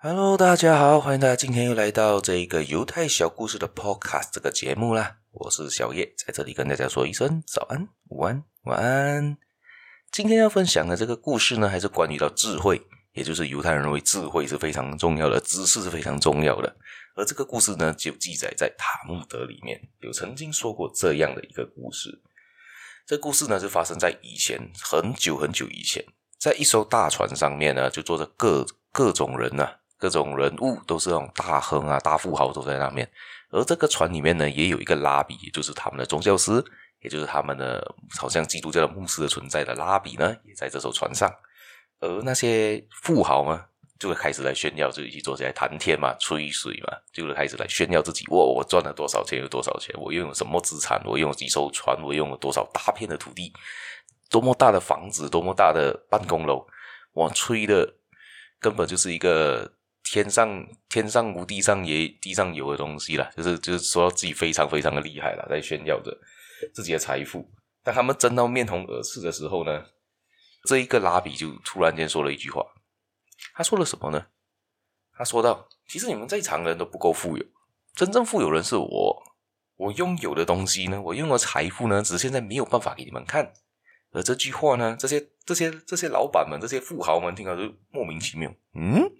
Hello，大家好，欢迎大家今天又来到这个犹太小故事的 Podcast 这个节目啦。我是小叶，在这里跟大家说一声早安、午安、晚安。今天要分享的这个故事呢，还是关于到智慧，也就是犹太人认为智慧是非常重要的，知识是非常重要的。而这个故事呢，就记载在塔木德里面，有曾经说过这样的一个故事。这故事呢，是发生在以前很久很久以前，在一艘大船上面呢，就坐着各各种人呢、啊。各种人物都是那种大亨啊、大富豪都在那边，而这个船里面呢，也有一个拉比，也就是他们的宗教师，也就是他们的好像基督教的牧师的存在的拉比呢，也在这艘船上。而那些富豪嘛，就会开始来炫耀自己，坐下来谈天嘛、吹水嘛，就会开始来炫耀自己，哇，我赚了多少钱，有多少钱，我拥有什么资产，我拥有几艘船，我拥有多少大片的土地，多么大的房子，多么大的办公楼，哇，吹的根本就是一个。天上天上无地上也地上有的东西啦，就是就是说自己非常非常的厉害啦，在炫耀着自己的财富。当他们争到面红耳赤的时候呢，这一个拉比就突然间说了一句话。他说了什么呢？他说道：“其实你们在场的人都不够富有，真正富有人是我。我拥有的东西呢，我拥有的财富呢，只是现在没有办法给你们看。而这句话呢，这些这些这些老板们，这些富豪们听到就莫名其妙。嗯。”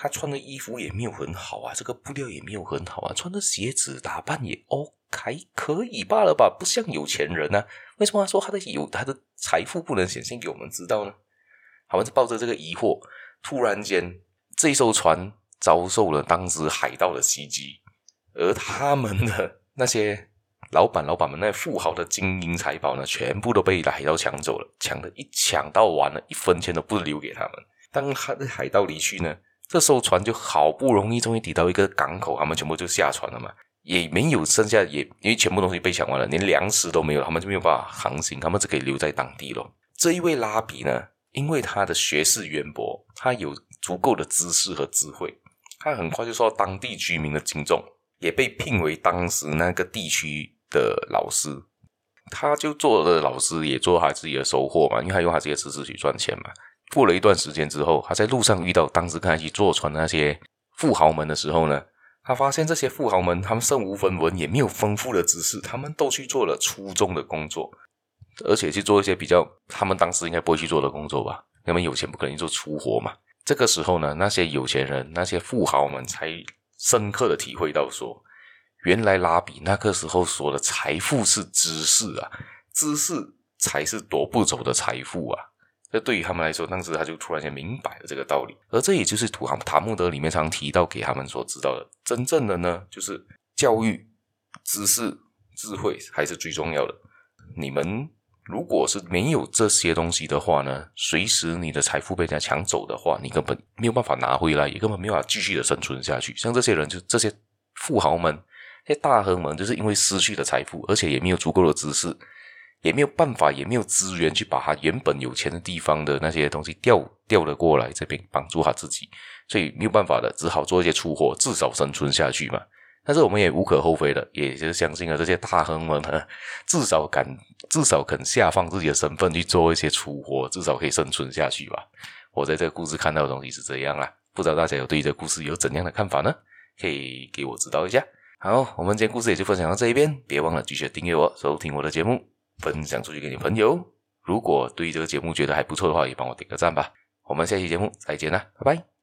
他穿的衣服也没有很好啊，这个布料也没有很好啊，穿的鞋子打扮也 OK 可以罢了吧，不像有钱人呢、啊。为什么说他的有他的财富不能显现给我们知道呢？他们是抱着这个疑惑，突然间这艘船遭受了当时海盗的袭击，而他们的那些老板老板们那富豪的金银财宝呢，全部都被海盗抢走了，抢的一抢到完了，一分钱都不留给他们。当他的海盗离去呢？这艘船就好不容易终于抵到一个港口，他们全部就下船了嘛，也没有剩下，也因为全部东西被抢完了，连粮食都没有，他们就没有办法航行，他们只可以留在当地了。这一位拉比呢，因为他的学识渊博，他有足够的知识和智慧，他很快就受到当地居民的敬重，也被聘为当时那个地区的老师。他就做了老师，也做他自己的收获嘛，因为他用他自己的知识去赚钱嘛。过了一段时间之后，他在路上遇到当时跟他一起坐船的那些富豪们的时候呢，他发现这些富豪们他们身无分文，也没有丰富的知识，他们都去做了粗重的工作，而且去做一些比较他们当时应该不会去做的工作吧？他们有钱不可能做粗活嘛。这个时候呢，那些有钱人、那些富豪们才深刻的体会到说，原来拉比那个时候说的财富是知识啊，知识才是夺不走的财富啊。这对于他们来说，当时他就突然间明白了这个道理，而这也就是图哈塔木德里面常提到给他们所知道的，真正的呢，就是教育、知识、智慧还是最重要的。你们如果是没有这些东西的话呢，随时你的财富被人家抢走的话，你根本没有办法拿回来，也根本没有办法继续的生存下去。像这些人，就这些富豪们、这些大亨们，就是因为失去了财富，而且也没有足够的知识。也没有办法，也没有资源去把他原本有钱的地方的那些东西调调了过来这边帮助他自己，所以没有办法的，只好做一些粗活，至少生存下去嘛。但是我们也无可厚非的，也就是相信了这些大亨们呢，至少敢至少肯下放自己的身份去做一些粗活，至少可以生存下去吧。我在这个故事看到的东西是这样啦，不知道大家有对这个故事有怎样的看法呢？可以给我指导一下。好，我们今天故事也就分享到这一边，别忘了继续订阅我，收听我的节目。分享出去给你朋友。如果对这个节目觉得还不错的话，也帮我点个赞吧。我们下期节目再见啦，拜拜。